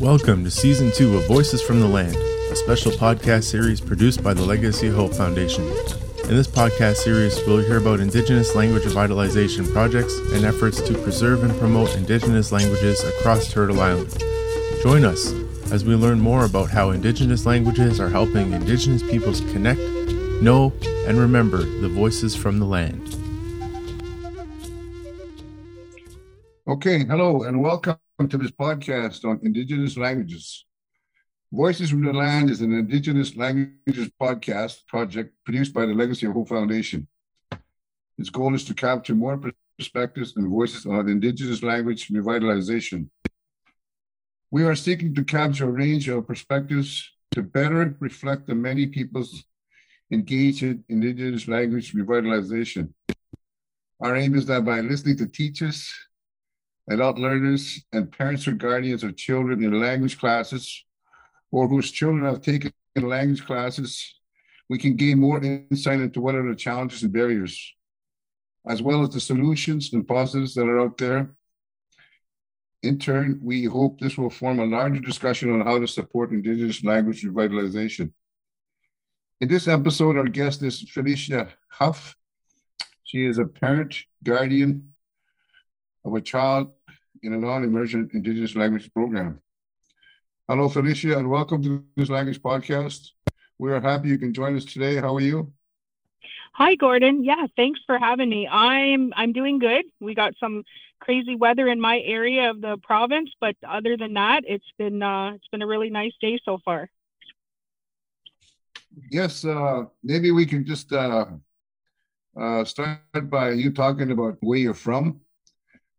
Welcome to Season 2 of Voices from the Land, a special podcast series produced by the Legacy Hope Foundation. In this podcast series, we'll hear about Indigenous language revitalization projects and efforts to preserve and promote Indigenous languages across Turtle Island. Join us as we learn more about how Indigenous languages are helping Indigenous peoples connect, know, and remember the voices from the land. Okay, hello and welcome to this podcast on Indigenous languages. Voices from the Land is an Indigenous languages podcast project produced by the Legacy of Hope Foundation. Its goal is to capture more perspectives and voices on Indigenous language revitalization. We are seeking to capture a range of perspectives to better reflect the many peoples engaged in Indigenous language revitalization. Our aim is that by listening to teachers, adult learners, and parents or guardians of children in language classes or whose children have taken language classes, we can gain more insight into what are the challenges and barriers, as well as the solutions and positives that are out there. In turn, we hope this will form a larger discussion on how to support Indigenous language revitalization. In this episode, our guest is Felicia Huff. She is a parent, guardian of a child in a non-emergent Indigenous language program. Hello, Felicia, and welcome to this language podcast. We are happy you can join us today. How are you? Hi, Gordon. Yeah, thanks for having me. I'm I'm doing good. We got some crazy weather in my area of the province, but other than that, it's been uh, it's been a really nice day so far. Yes, uh, maybe we can just uh, uh, start by you talking about where you're from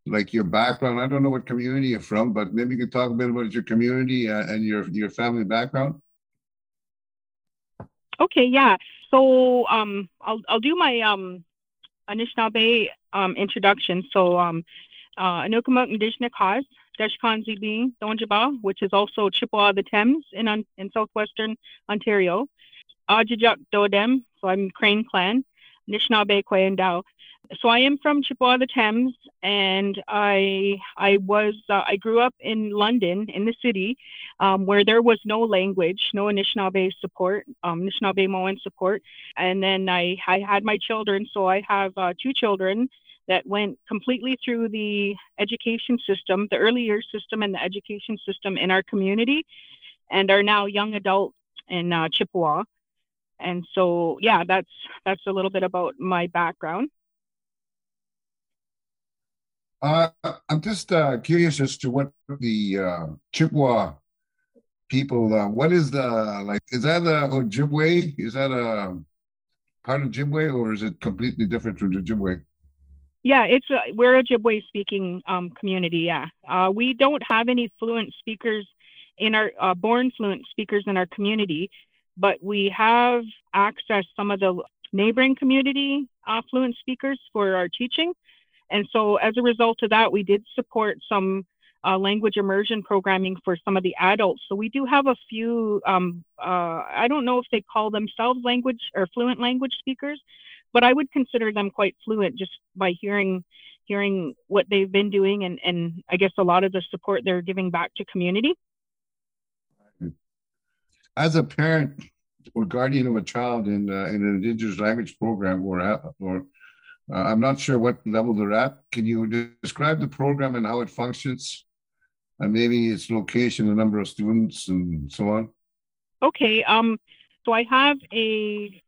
like your background. I don't know what community you're from, but maybe you could talk a bit about your community uh, and your your family background. Okay, yeah. So um, I'll I'll do my um, Anishinaabe um, introduction. So um, uh, Anukumuk Indigenous cause Deshkan Zibi Donjaba, which is also Chippewa of the Thames in in southwestern Ontario. Ajajak Dodem, so I'm Crane clan. Anishinaabe Kwayandao so I am from Chippewa the Thames, and I I was uh, I grew up in London in the city, um, where there was no language, no Anishinaabe support, um, Anishinaabe support, and then I I had my children, so I have uh, two children that went completely through the education system, the early years system, and the education system in our community, and are now young adults in uh, Chippewa. And so, yeah, that's that's a little bit about my background. Uh, I'm just uh, curious as to what the uh, Chippewa people. Uh, what is the like? Is that a Ojibwe? Is that a part of Ojibwe, or is it completely different from Ojibwe? Yeah, it's a, we're Ojibwe speaking um, community. Yeah, uh, we don't have any fluent speakers in our uh, born fluent speakers in our community, but we have accessed some of the neighboring community fluent speakers for our teaching. And so as a result of that, we did support some uh, language immersion programming for some of the adults. So we do have a few, um, uh, I don't know if they call themselves language or fluent language speakers, but I would consider them quite fluent just by hearing hearing what they've been doing and, and I guess a lot of the support they're giving back to community. As a parent or guardian of a child in, uh, in an indigenous language program or, or uh, I'm not sure what level they're at. Can you describe the program and how it functions, and maybe its location, the number of students, and so on? Okay. Um. So I have a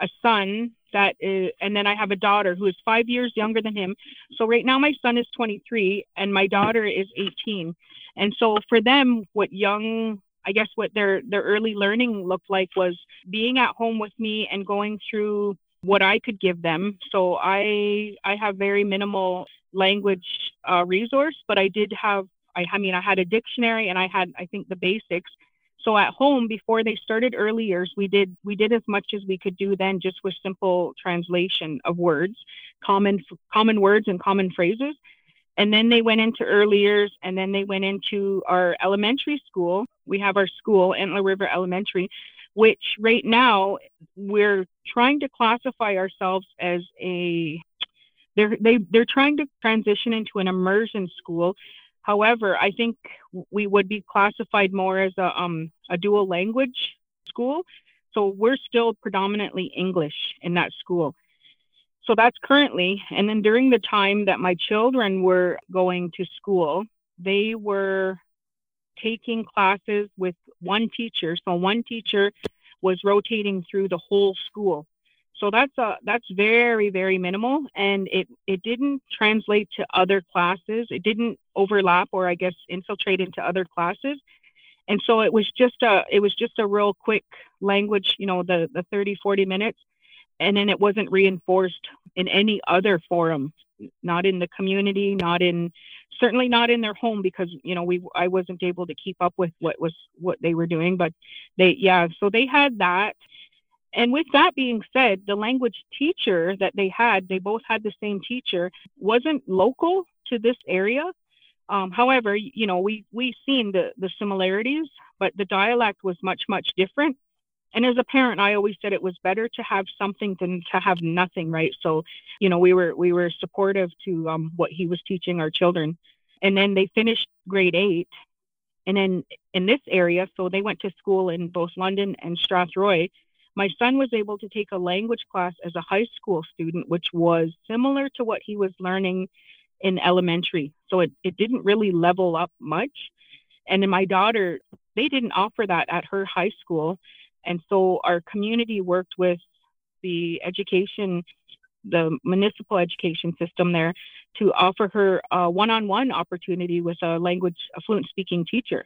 a son that is, and then I have a daughter who is five years younger than him. So right now my son is 23 and my daughter is 18. And so for them, what young I guess what their their early learning looked like was being at home with me and going through what I could give them. So I I have very minimal language uh, resource, but I did have I, I mean I had a dictionary and I had I think the basics. So at home before they started early years, we did we did as much as we could do then just with simple translation of words, common common words and common phrases. And then they went into early years and then they went into our elementary school. We have our school, Antler River Elementary, which right now we're trying to classify ourselves as a they're they, they're trying to transition into an immersion school However, I think we would be classified more as a, um, a dual language school. So we're still predominantly English in that school. So that's currently. And then during the time that my children were going to school, they were taking classes with one teacher. So one teacher was rotating through the whole school. So that's a that's very very minimal, and it it didn't translate to other classes. It didn't overlap or I guess infiltrate into other classes, and so it was just a it was just a real quick language, you know, the the 30 40 minutes, and then it wasn't reinforced in any other forum, not in the community, not in certainly not in their home because you know we I wasn't able to keep up with what was what they were doing, but they yeah so they had that and with that being said, the language teacher that they had, they both had the same teacher, wasn't local to this area. Um, however, you know, we we seen the the similarities, but the dialect was much much different. And as a parent, I always said it was better to have something than to have nothing, right? So, you know, we were we were supportive to um, what he was teaching our children. And then they finished grade eight, and then in this area, so they went to school in both London and Strathroy my son was able to take a language class as a high school student, which was similar to what he was learning in elementary. So it, it didn't really level up much. And then my daughter, they didn't offer that at her high school. And so our community worked with the education, the municipal education system there to offer her a one on one opportunity with a language, a fluent speaking teacher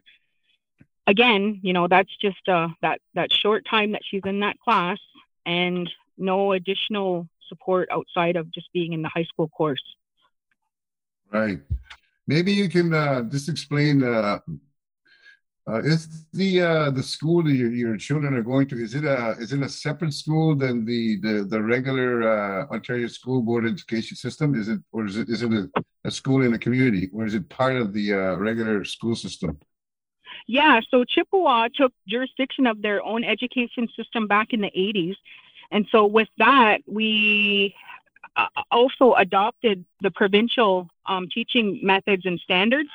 again, you know, that's just uh, that that short time that she's in that class, and no additional support outside of just being in the high school course. Right. Maybe you can uh, just explain. Uh, uh, is the uh, the school that your, your children are going to is it a is it a separate school than the the, the regular uh, Ontario School Board education system? Is it or is it is it a, a school in the community or is it part of the uh, regular school system? Yeah, so Chippewa took jurisdiction of their own education system back in the 80s. And so with that, we also adopted the provincial um, teaching methods and standards.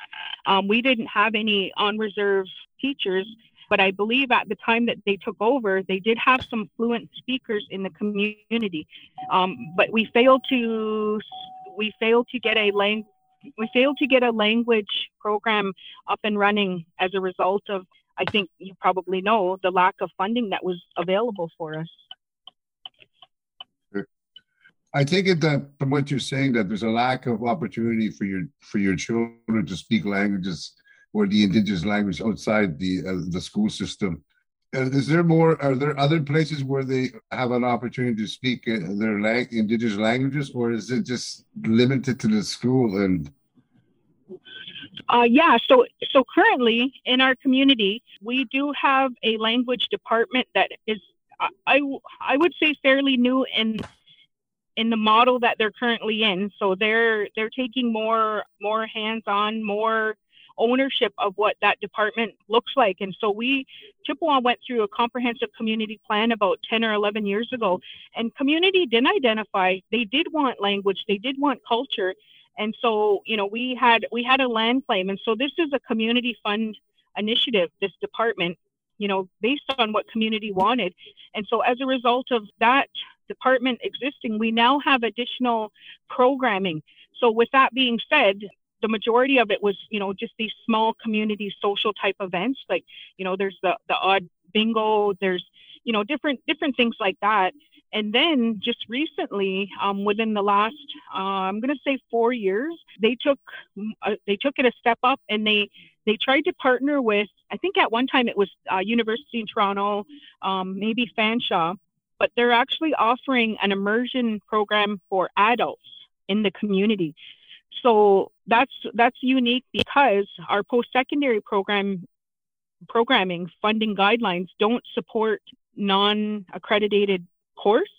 Um, we didn't have any on reserve teachers, but I believe at the time that they took over, they did have some fluent speakers in the community. Um, but we failed to we failed to get a language we failed to get a language program up and running as a result of, I think you probably know, the lack of funding that was available for us. I take it that from what you're saying that there's a lack of opportunity for your for your children to speak languages or the indigenous language outside the uh, the school system. Is there more? Are there other places where they have an opportunity to speak uh, their lang- indigenous languages, or is it just limited to the school? And uh, yeah, so so currently in our community, we do have a language department that is, I I would say, fairly new in in the model that they're currently in. So they're they're taking more more hands on, more ownership of what that department looks like. And so we, Chippewa went through a comprehensive community plan about 10 or 11 years ago, and community didn't identify, they did want language, they did want culture. And so, you know, we had we had a land claim, and so this is a community fund initiative. This department, you know, based on what community wanted, and so as a result of that department existing, we now have additional programming. So, with that being said, the majority of it was, you know, just these small community social type events. Like, you know, there's the the odd bingo, there's, you know, different different things like that. And then just recently, um, within the last, uh, I'm going to say four years, they took uh, they took it a step up and they they tried to partner with. I think at one time it was uh, University in Toronto, um, maybe Fanshawe, but they're actually offering an immersion program for adults in the community. So that's that's unique because our post-secondary program programming funding guidelines don't support non-accredited course.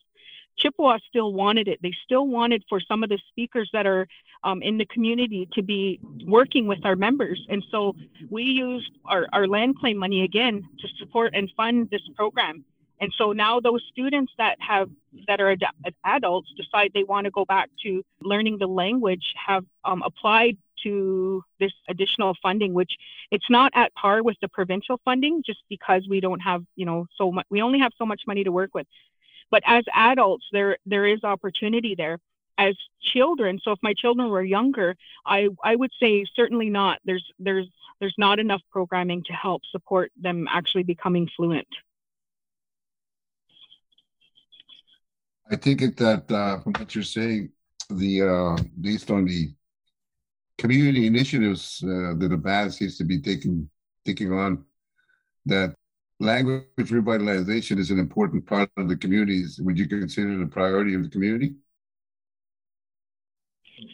Chippewa still wanted it. They still wanted for some of the speakers that are um, in the community to be working with our members. And so we used our, our land claim money again to support and fund this program and so now those students that have that are ad- adults decide they want to go back to learning the language have um, applied to this additional funding, which it's not at par with the provincial funding, just because we don't have, you know, so much. We only have so much money to work with. But as adults, there there is opportunity there. As children, so if my children were younger, I I would say certainly not. There's there's there's not enough programming to help support them actually becoming fluent. I take it that uh, from what you're saying, the uh, based on the community initiatives uh, that AVAD seems to be taking taking on, that language revitalization is an important part of the communities. Would you consider it a priority of the community?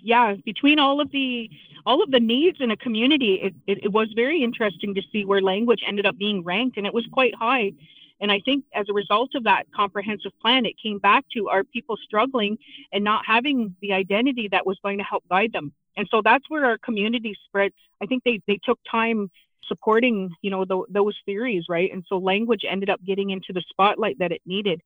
Yeah, between all of the all of the needs in a community, it, it, it was very interesting to see where language ended up being ranked, and it was quite high and I think as a result of that comprehensive plan, it came back to our people struggling and not having the identity that was going to help guide them. And so that's where our community spread. I think they, they took time supporting, you know, the, those theories, right? And so language ended up getting into the spotlight that it needed.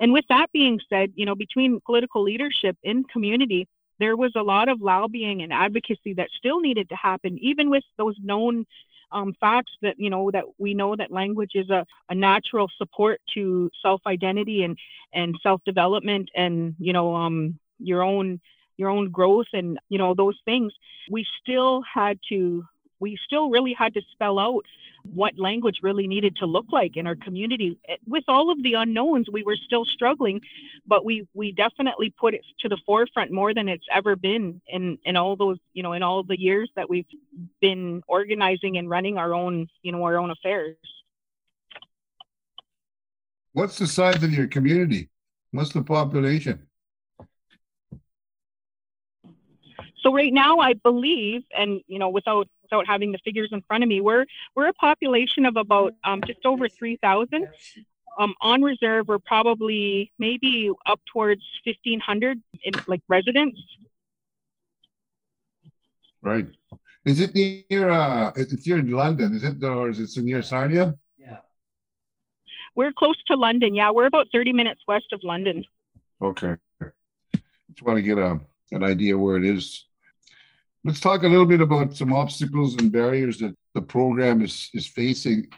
And with that being said, you know, between political leadership in community, there was a lot of lobbying and advocacy that still needed to happen, even with those known um, facts that you know that we know that language is a, a natural support to self identity and and self development and you know um, your own your own growth and you know those things. We still had to we still really had to spell out what language really needed to look like in our community. Eh, with all of the unknowns, we were still struggling, but we we definitely put it to the forefront more than it's ever been in in all those you know in all the years that we've been organizing and running our own you know our own affairs. What's the size of your community? What's the population? So right now, I believe, and you know, without without having the figures in front of me, we're we're a population of about um, just over three thousand. Um, on reserve, we're probably maybe up towards fifteen hundred in like residents. Right. Is it near? Uh, it's near London, is it, or is it near Sarnia? Yeah. We're close to London. Yeah, we're about thirty minutes west of London. Okay. Just want to get a an idea where it is. Let's talk a little bit about some obstacles and barriers that the program is, is facing.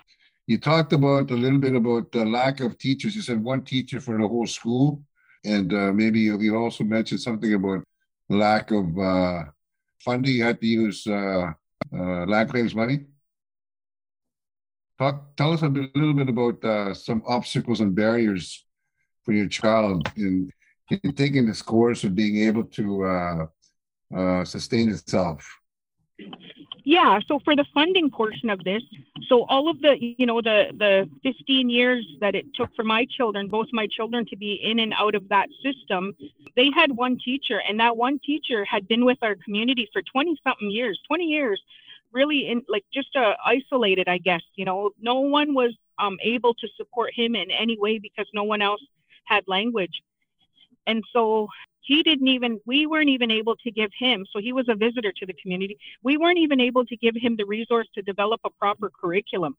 You talked about a little bit about the lack of teachers. You said one teacher for the whole school. And uh, maybe you, you, also mentioned something about lack of uh, funding. You had to use uh, uh land claims money. Talk, tell us a, bit, a little bit about uh, some obstacles and barriers for your child in, in taking this course of being able to uh, sustain itself? Yeah, so for the funding portion of this, so all of the, you know, the the 15 years that it took for my children, both my children to be in and out of that system, they had one teacher and that one teacher had been with our community for 20 something years, 20 years, really in like just uh, isolated, I guess, you know, no one was um, able to support him in any way because no one else had language. And so he didn't even we weren't even able to give him so he was a visitor to the community. We weren't even able to give him the resource to develop a proper curriculum.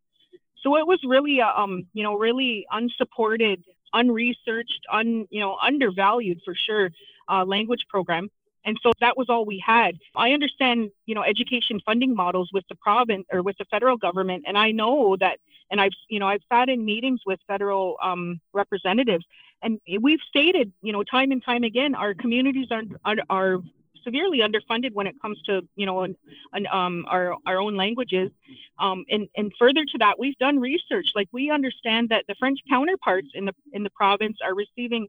So it was really a, um you know really unsupported unresearched un you know undervalued for sure uh, language program and so that was all we had i understand you know education funding models with the province or with the federal government and i know that and i've you know i've sat in meetings with federal um, representatives and we've stated, you know, time and time again, our communities are are, are severely underfunded when it comes to, you know, an, an, um, our our own languages. Um, and and further to that, we've done research. Like we understand that the French counterparts in the in the province are receiving,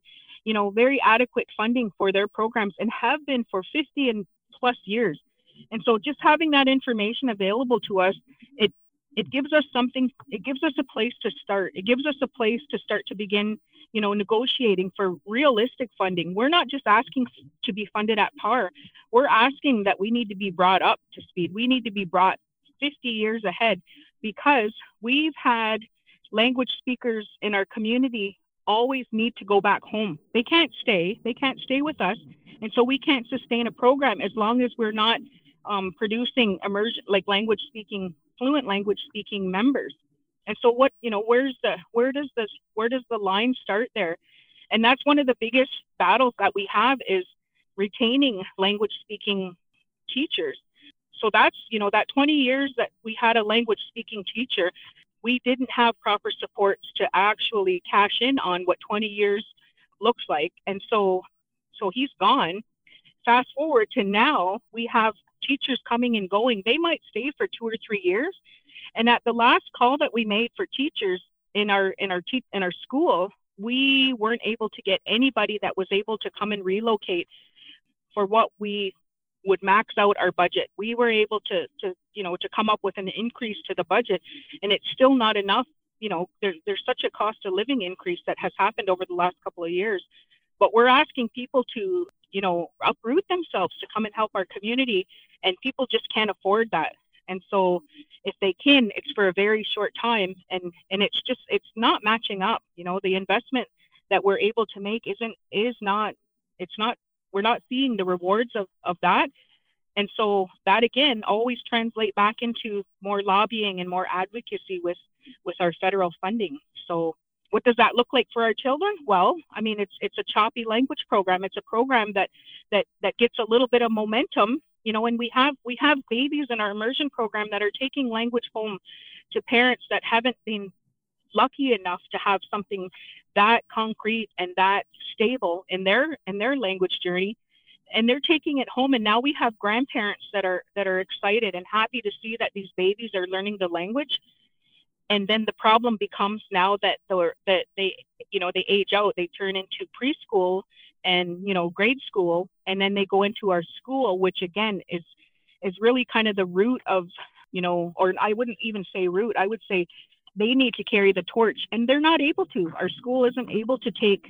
you know, very adequate funding for their programs and have been for 50 and plus years. And so just having that information available to us, it it gives us something it gives us a place to start. It gives us a place to start to begin you know negotiating for realistic funding. We're not just asking to be funded at par. We're asking that we need to be brought up to speed. We need to be brought 50 years ahead because we've had language speakers in our community always need to go back home they can't stay they can't stay with us and so we can't sustain a program as long as we're not um, producing emergent like language speaking fluent language speaking members. And so what, you know, where's the where does this where does the line start there? And that's one of the biggest battles that we have is retaining language speaking teachers. so that's you know that 20 years that we had a language speaking teacher we didn't have proper supports to actually cash in on what 20 years looks like. And so so he's gone. Fast forward to now we have teachers coming and going. They might stay for two or three years. And at the last call that we made for teachers in our in our te- in our school we weren't able to get anybody that was able to come and relocate for what we would max out our budget. We were able to, to, you know, to come up with an increase to the budget, and it's still not enough. You know, there, there's such a cost of living increase that has happened over the last couple of years, but we're asking people to, you know, uproot themselves to come and help our community, and people just can't afford that. And so, if they can, it's for a very short time, and and it's just it's not matching up. You know, the investment that we're able to make isn't is not it's not we're not seeing the rewards of, of that. And so that again always translate back into more lobbying and more advocacy with with our federal funding. So what does that look like for our children? Well, I mean it's it's a choppy language program. It's a program that that that gets a little bit of momentum, you know, and we have we have babies in our immersion program that are taking language home to parents that haven't been lucky enough to have something that concrete and that stable in their in their language journey. And they're taking it home and now we have grandparents that are that are excited and happy to see that these babies are learning the language. And then the problem becomes now that they that they you know they age out they turn into preschool and you know grade school and then they go into our school which again is is really kind of the root of you know or i wouldn't even say root i would say they need to carry the torch and they're not able to. Our school isn't able to take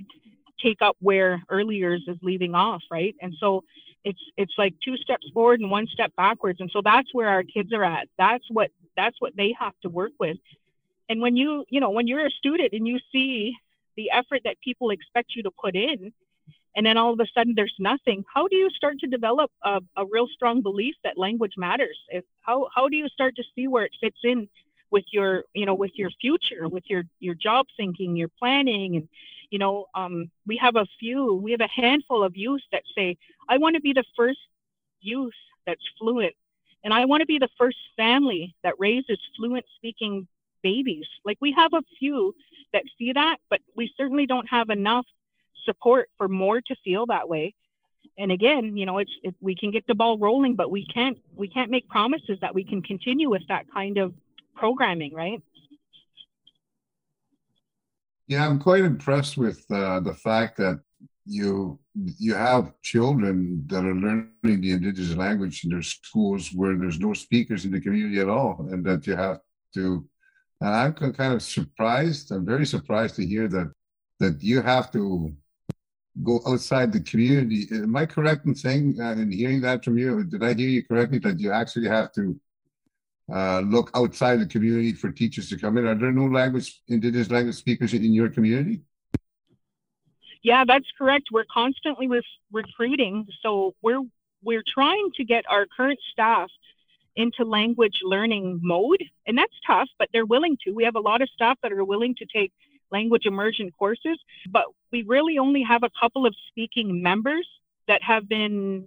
take up where early years is leaving off right? And so it's it's like two steps forward and one step backwards. And so that's where our kids are at. That's what that's what they have to work with. And when you you know when you're a student and you see the effort that people expect you to put in and then all of a sudden there's nothing how do you start to develop a, a real strong belief that language matters? If, how, how do you start to see where it fits in with your you know with your future with your your job thinking your planning and you know um, we have a few we have a handful of youth that say i want to be the first youth that's fluent and i want to be the first family that raises fluent speaking babies. Like we have a few that see that but we certainly don't have enough support for more to feel that way. And again you know it's it, we can get the ball rolling but we can't we can't make promises that we can continue with that kind of programming, right? Yeah, I'm quite impressed with uh, the fact that you you have children that are learning the indigenous language in their schools where there's no speakers in the community at all, and that you have to. And I'm kind of surprised. I'm very surprised to hear that that you have to go outside the community. Am I correct in saying uh, and hearing that from you? Did I hear you correctly that you actually have to uh, look outside the community for teachers to come in. Are there no language, indigenous language speakers in your community? Yeah, that's correct. We're constantly with recruiting, so we're we're trying to get our current staff into language learning mode, and that's tough, but they're willing to. We have a lot of staff that are willing to take language immersion courses, but we really only have a couple of speaking members that have been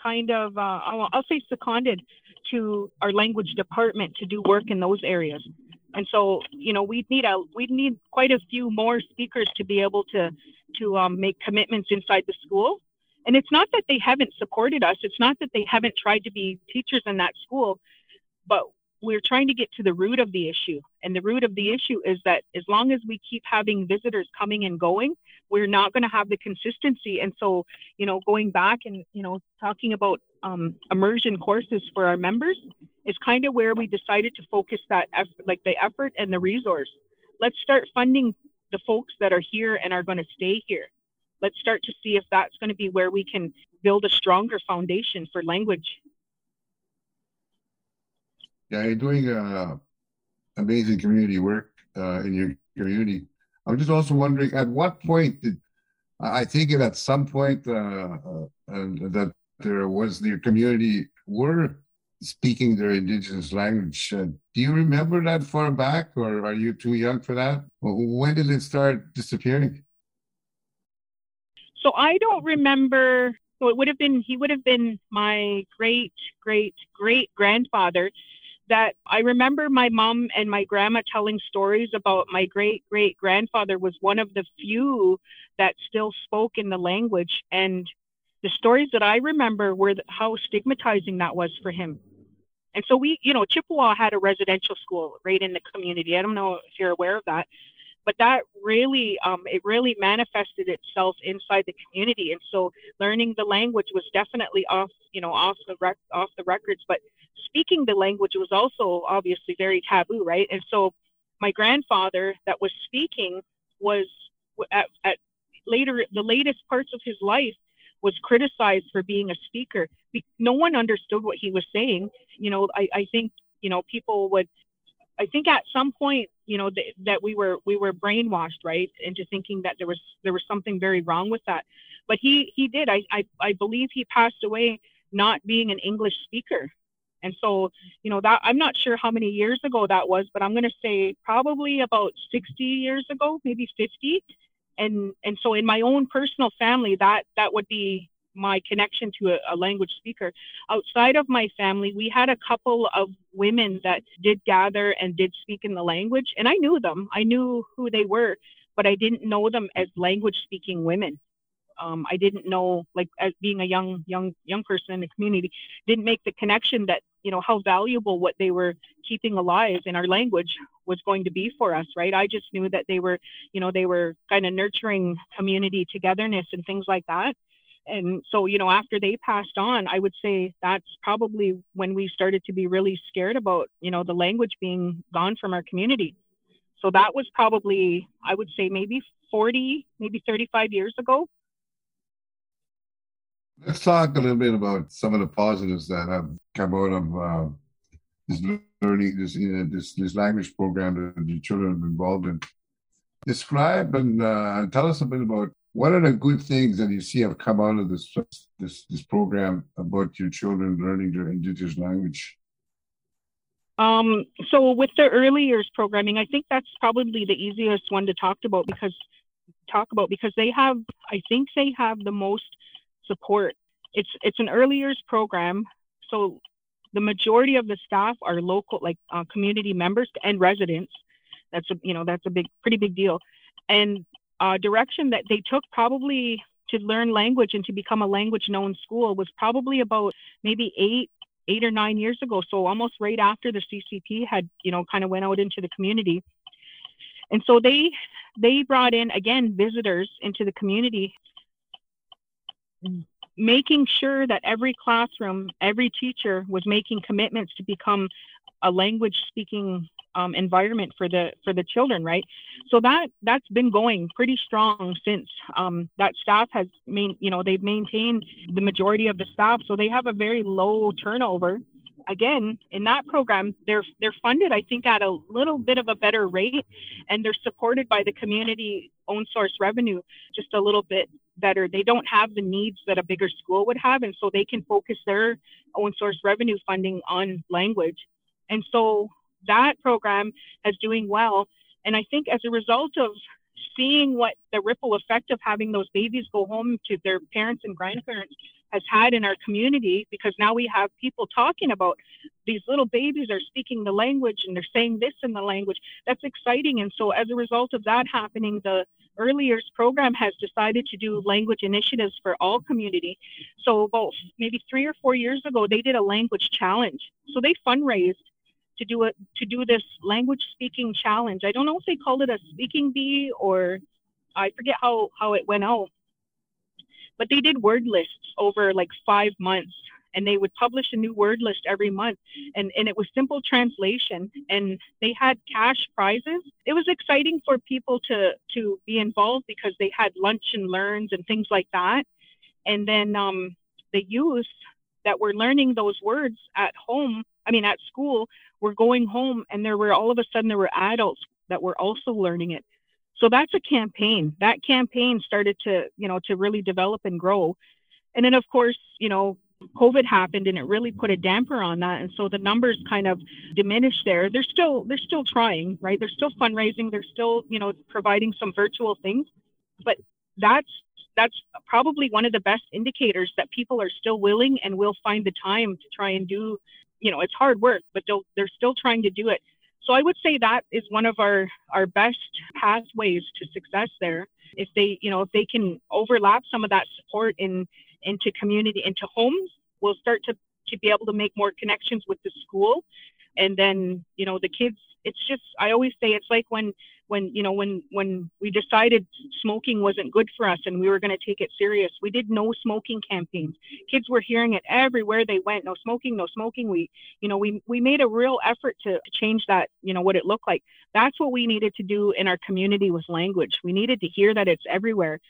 kind of, uh, I'll, I'll say, seconded to our language department to do work in those areas. And so, you know, we need a we need quite a few more speakers to be able to to um, make commitments inside the school. And it's not that they haven't supported us. It's not that they haven't tried to be teachers in that school, but we're trying to get to the root of the issue. And the root of the issue is that as long as we keep having visitors coming and going, we're not going to have the consistency. And so, you know, going back and, you know, talking about um, immersion courses for our members is kind of where we decided to focus that, effort, like the effort and the resource. Let's start funding the folks that are here and are going to stay here. Let's start to see if that's going to be where we can build a stronger foundation for language yeah, you're doing uh, amazing community work uh, in your community. I'm just also wondering, at what point did I think at some point uh, uh, that there was the community were speaking their indigenous language. Uh, do you remember that far back, or are you too young for that? When did it start disappearing? So I don't remember So it would have been he would have been my great great great grandfather that I remember my mom and my grandma telling stories about my great great grandfather was one of the few that still spoke in the language and the stories that I remember were how stigmatizing that was for him. And so we, you know, Chippewa had a residential school right in the community. I don't know if you're aware of that, but that really, um, it really manifested itself inside the community. And so learning the language was definitely off, you know, off the rec- off the records. But speaking the language was also obviously very taboo, right? And so my grandfather that was speaking was at, at later the latest parts of his life was criticized for being a speaker. No one understood what he was saying. You know, I, I think, you know, people would, I think at some point, you know, th- that we were, we were brainwashed, right, into thinking that there was, there was something very wrong with that. But he, he did. I, I, I believe he passed away not being an English speaker. And so, you know, that I'm not sure how many years ago that was, but I'm going to say probably about 60 years ago, maybe 50 and and so in my own personal family that that would be my connection to a, a, language speaker. Outside of my family we had a couple of women that did gather and did speak in the language and i knew them. I knew who they were but i didn't know them as language speaking women um, I didn't know, like, as being a young, young, young person in the community, didn't make the connection that you know how valuable what they were keeping alive in our language was going to be for us, right? I just knew that they were, you know, they were kind of nurturing community togetherness and things like that. And so, you know, after they passed on, I would say that's probably when we started to be really scared about, you know, the language being gone from our community. So that was probably, I would say, maybe 40, maybe 35 years ago. Let's talk a little bit about some of the positives that have come out of uh, this learning, this, you know, this this language program that the children are involved in. Describe and uh, tell us a bit about what are the good things that you see have come out of this this this program about your children learning their indigenous language. Um, so with the early years programming, I think that's probably the easiest one to talk about because talk about because they have, I think they have the most support. It's it's an early years program, so the majority of the staff are local, like uh, community members and residents. That's a you know that's a big pretty big deal, and uh, direction that they took probably to learn language and to become a language known school was probably about maybe eight eight or nine years ago so almost right after the ccp had you know kind of went out into the community and so they they brought in again visitors into the community making sure that every classroom, every teacher was making commitments to become a language speaking um, environment for the for the children, right? So that that's been going pretty strong since um, that staff has main you know they've maintained the majority of the staff, so they have a very low turnover. Again, in that program, they're they're funded, I think, at a little bit of a better rate, and they're supported by the community own source revenue just a little bit better. They don't have the needs that a bigger school would have, and so they can focus their own source revenue funding on language. And so that program is doing well. And I think as a result of seeing what the ripple effect of having those babies go home to their parents and grandparents has had in our community because now we have people talking about these little babies are speaking the language and they're saying this in the language. That's exciting. And so, as a result of that happening, the Early Years program has decided to do language initiatives for all community. So, about maybe three or four years ago, they did a language challenge. So, they fundraised to do it to do this language speaking challenge. I don't know if they called it a speaking bee or I forget how how it went out but they did word lists over like five months and they would publish a new word list every month and, and it was simple translation and they had cash prizes. It was exciting for people to to be involved because they had lunch and learns and things like that. And then um, the youth that were learning those words at home i mean at school were going home and there were all of a sudden there were adults that were also learning it so that's a campaign. That campaign started to, you know, to really develop and grow. And then of course, you know, COVID happened and it really put a damper on that. And so the numbers kind of diminished there. They're still they're still trying, right? They're still fundraising, they're still, you know, providing some virtual things. But that's that's probably one of the best indicators that people are still willing and will find the time to try and do you know it's hard work but they're still trying to do it so i would say that is one of our our best pathways to success there. If they you know if they can overlap some of that support in into community into homes we'll start to to be able to make more connections with the school. And then you know the kids it's just i always say it's like when when you know when when we decided smoking wasn't good for us and we were going to take it serious we did no smoking campaigns. Kids were hearing it everywhere they went no smoking no smoking. We you know we we made a real effort to, change that you know what it looked like. That's what we needed to do in our community with language. We needed to hear that it's everywhere.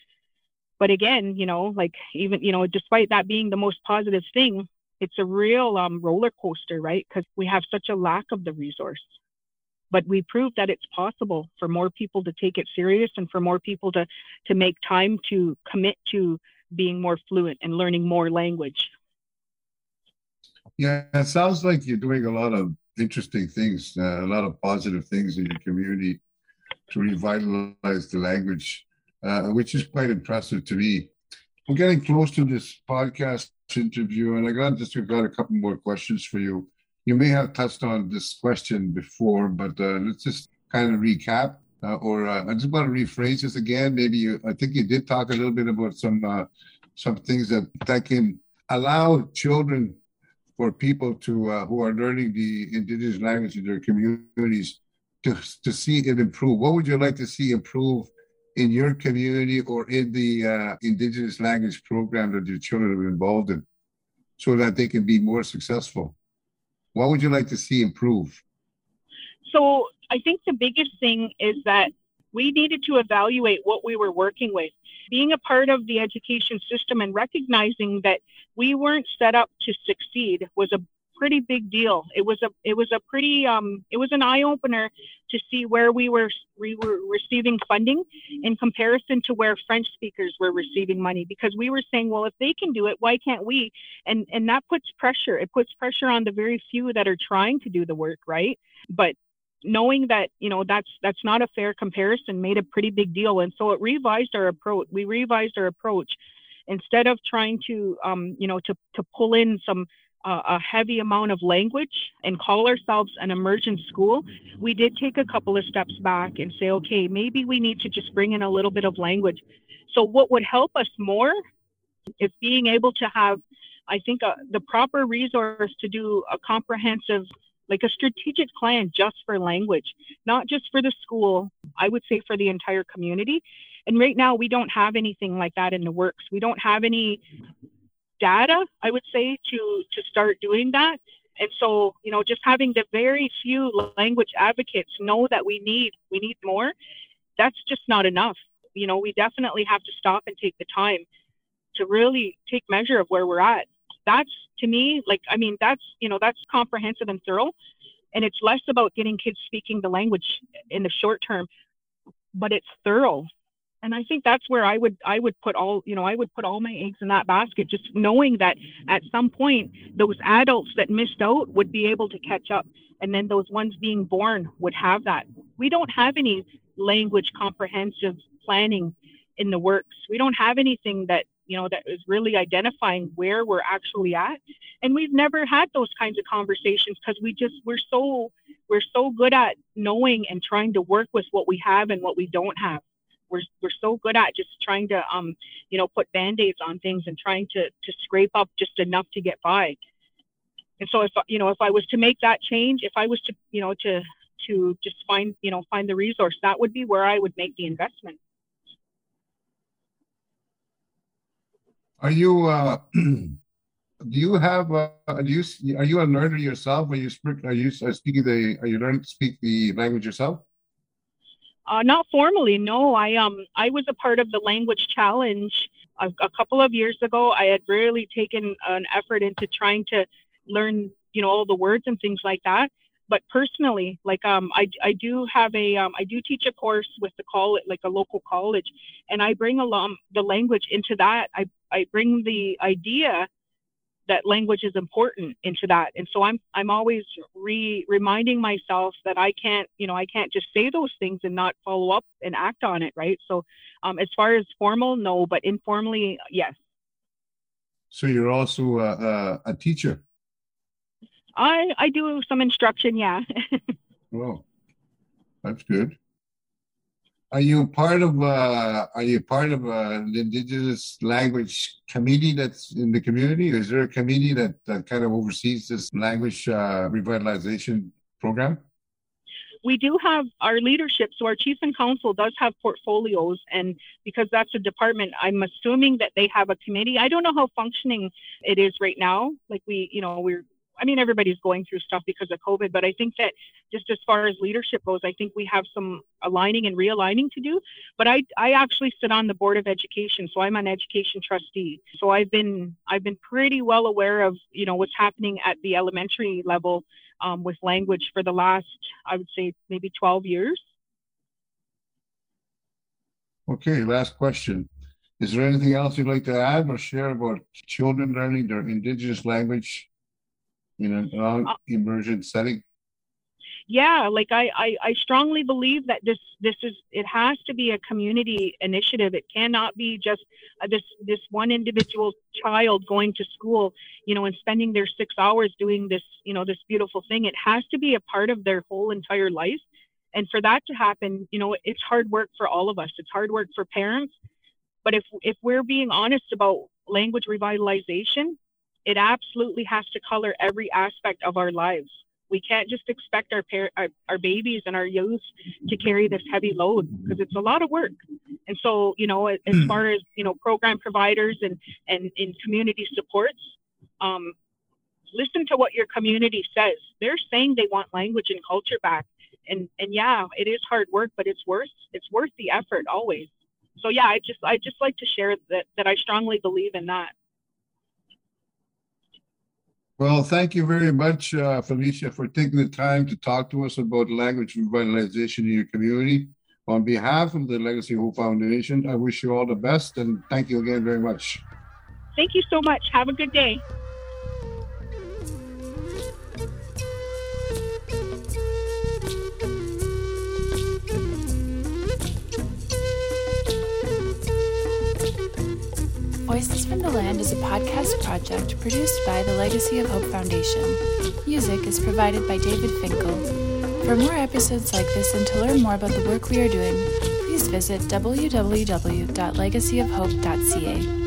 But again you know like even you know despite that being the most positive thing it's a real um, roller coaster right? Because we have such a lack of the resource but we proved that it's possible for more people to take it serious and for more people to to make time to commit to being more fluent and learning more language. Yeah it sounds like you're doing a lot of interesting things uh, a lot of positive things in your community to revitalize the language uh, which is quite impressive to me. We're getting close to this podcast interview and i got just got a couple more questions for you you may have touched on this question before, but uh, let's just kind of recap. Uh, or uh, I just want to rephrase this again. Maybe you, I think you did talk a little bit about some uh, some things that that can allow children for people to uh, who are learning the indigenous language in their communities to to see it improve. What would you like to see improve in your community or in the uh, indigenous language program that your children are involved in, so that they can be more successful? What would you like to see improve? So I think the biggest thing is that we needed to evaluate what we were working with. Being a part of the education system and recognizing that we weren't set up to succeed was a pretty big deal. It was a it was a pretty um it was an eye opener to see where we were we were receiving funding in comparison to where French speakers were receiving money because we were saying, well, if they can do it, why can't we? And and that puts pressure. It puts pressure on the very few that are trying to do the work, right? But knowing that you know that's that's not a fair comparison made a pretty big deal and so it revised our approach we revised our approach instead of trying to um, you know to to pull in some a heavy amount of language and call ourselves an immersion school, we did take a couple of steps back and say, okay, maybe we need to just bring in a little bit of language. So, what would help us more is being able to have, I think, uh, the proper resource to do a comprehensive, like a strategic plan just for language, not just for the school, I would say for the entire community. And right now, we don't have anything like that in the works. We don't have any data, I would say, to to start doing that. And so, you know, just having the very few language advocates know that we need we need more, that's just not enough. You know, we definitely have to stop and take the time to really take measure of where we're at. That's to me, like, I mean, that's you know, that's comprehensive and thorough. And it's less about getting kids speaking the language in the short term, but it's thorough and i think that's where i would i would put all you know i would put all my eggs in that basket just knowing that at some point those adults that missed out would be able to catch up. And then those ones being born would have that. We don't have any language comprehensive planning in the works. We don't have anything that you know that is really identifying where we're actually at. And we've never had those kinds of conversations because we just we're so we're so good at knowing and trying to work with what we have and what we don't have we're, we're so good at just trying to um you know put band-aids on things and trying to to scrape up just enough to get by. And so if you know if i was to make that change if i was to you know to to just find you know find the resource that would be where i would make the investment. Are you uh do you have uh, do you are you a learner yourself? Are you are you speaking the are you learning to speak the language yourself uh, not formally, no. I um I was a part of the language challenge a, a, couple of years ago. I had really taken an effort into trying to learn, you know, all the words and things like that. But personally, like um, I I do have a um, I do teach a course with the college, like a local college, and I bring along the language into that. I I bring the idea that language is important into that. And so i'm i'm always re reminding myself that i can't you know i can't just say those things and not follow up and act on it right? So um, as far as formal no but informally yes. So you're also a, a, a teacher? I i do some instruction yeah. Oh that's good are you part of uh, Are you part of uh, the Indigenous language committee that's in the community? Is there a committee that, that kind of oversees this language uh, revitalization program? We do have our leadership. So our chief and council does have portfolios, and because that's a department, I'm assuming that they have a committee. I don't know how functioning it is right now. Like we, you know, we're I mean, everybody's going through stuff because of COVID, but I think that just as far as leadership goes, I think we have some aligning and realigning to do. But I, I actually sit on the board of education, so I'm an education trustee. So I've been, I've been pretty well aware of, you know, what's happening at the elementary level um, with language for the last, I would say, maybe 12 years. Okay, last question. Is there anything else you'd like to add or share about children learning their Indigenous language in a non-immersion setting? Yeah, like I, I, I strongly believe that this this is it has to be a community initiative. It cannot be just uh, this this one individual child going to school, you know, and spending their six hours doing this, you know, this beautiful thing. It has to be a part of their whole entire life. And for that to happen, you know, it's hard work for all of us. It's hard work for parents. But if if we're being honest about language revitalization, it absolutely has to color every aspect of our lives. We can't just expect our, par- our, our babies and our youth to carry this heavy load because it's a lot of work. And so, you know, as hmm. far as you know, program providers and and in community supports, um, listen to what your community says. They're saying they want language and culture back, and and yeah, it is hard work, but it's worth it's worth the effort always. So yeah, I just I just like to share that that I strongly believe in that. Well, thank you very much, uh, Felicia, for taking the time to talk to us about language revitalization in your community. On behalf of the Legacy Hope Foundation, I wish you all the best and thank you again very much. Thank you so much. Have a good day. Voices from the Land is a podcast project produced by the Legacy of Hope Foundation. Music is provided by David Finkel. For more episodes like this and to learn more about the work we are doing, please visit www.legacyofhope.ca.